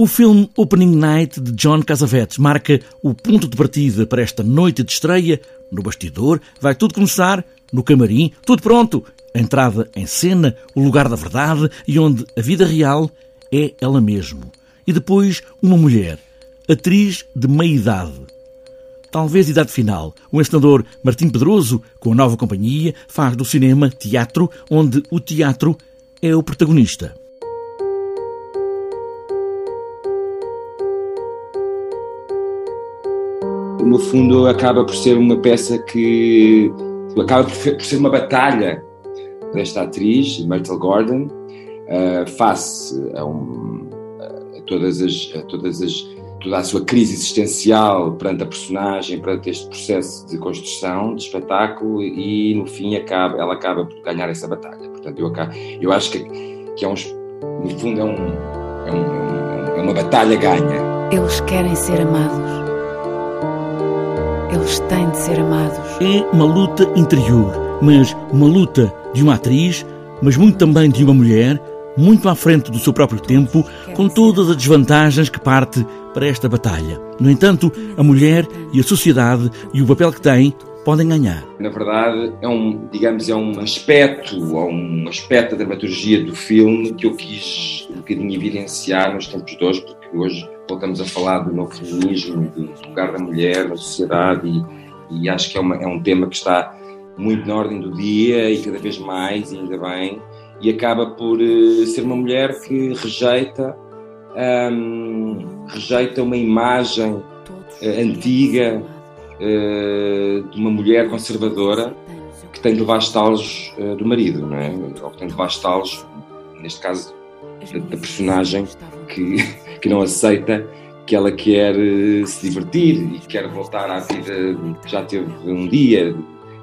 O filme Opening Night de John Cassavetes marca o ponto de partida para esta noite de estreia. No bastidor vai tudo começar, no camarim, tudo pronto. A entrada em cena, o lugar da verdade e onde a vida real é ela mesmo. E depois uma mulher, atriz de meia idade. Talvez idade final. O encenador Martim Pedroso, com a nova companhia, faz do cinema teatro, onde o teatro é o protagonista. No fundo acaba por ser uma peça que acaba por ser uma batalha desta atriz, Myrtle Gordon, uh, face a, um, a, todas as, a todas as toda a sua crise existencial perante a personagem, perante este processo de construção, de espetáculo e no fim acaba, ela acaba por ganhar essa batalha. Portanto, eu, acabo, eu acho que, que é um, no fundo é, um, é, um, é uma batalha ganha. Eles querem ser amados. Eles têm de ser amados. É uma luta interior, mas uma luta de uma atriz, mas muito também de uma mulher, muito à frente do seu próprio tempo, com todas as desvantagens que parte para esta batalha. No entanto, a mulher e a sociedade e o papel que tem podem ganhar. Na verdade, é um, digamos, é um aspecto, ou um aspecto da dramaturgia do filme que eu quis um bocadinho evidenciar nos tempos de hoje, porque hoje voltamos a falar do novo feminismo, do lugar da mulher na sociedade e, e acho que é, uma, é um tema que está muito na ordem do dia e cada vez mais, ainda bem, e acaba por uh, ser uma mulher que rejeita, rejeita uma imagem uh, antiga uh, de uma mulher conservadora que tem de levar estalos do marido, não é? Ou que tem de levar estalos, neste caso, da, da personagem que, que não aceita que ela quer se divertir e quer voltar à vida que já teve um dia,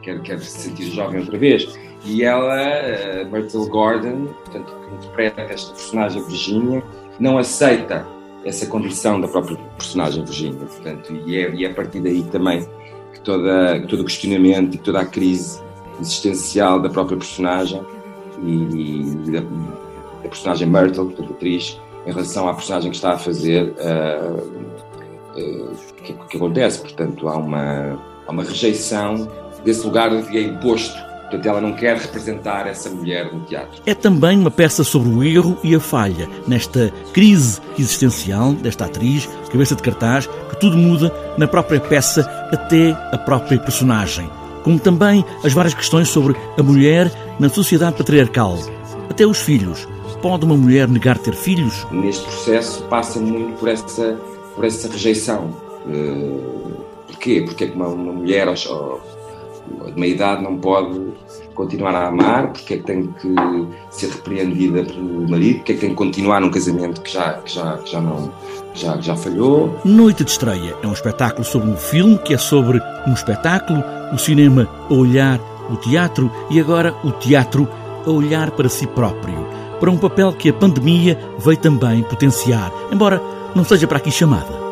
quer, quer se sentir jovem outra vez. E ela, uh, Myrtle Gordon, portanto, que interpreta esta personagem Virginia, não aceita essa condição da própria personagem Virginia, portanto, e é, e é a partir daí também que, toda, que todo o questionamento e toda a crise existencial da própria personagem e, e da, da, personagem Myrtle, portanto, atriz, em relação à personagem que está a fazer, uh, uh, que, que acontece, portanto, há uma, há uma rejeição desse lugar que é imposto Portanto, ela não quer representar essa mulher no teatro. É também uma peça sobre o erro e a falha, nesta crise existencial desta atriz, cabeça de cartaz, que tudo muda na própria peça até a própria personagem. Como também as várias questões sobre a mulher na sociedade patriarcal. Até os filhos. Pode uma mulher negar ter filhos? Neste processo passa muito por essa, por essa rejeição. Uh, porquê? Porque é que uma, uma mulher de meia idade não pode continuar a amar, porque é que tem que ser repreendida pelo marido, porque é que tem que continuar num casamento que já, que já, que já não já, já falhou. Noite de Estreia é um espetáculo sobre um filme que é sobre um espetáculo, o cinema a olhar o teatro e agora o teatro a olhar para si próprio, para um papel que a pandemia veio também potenciar, embora não seja para aqui chamada.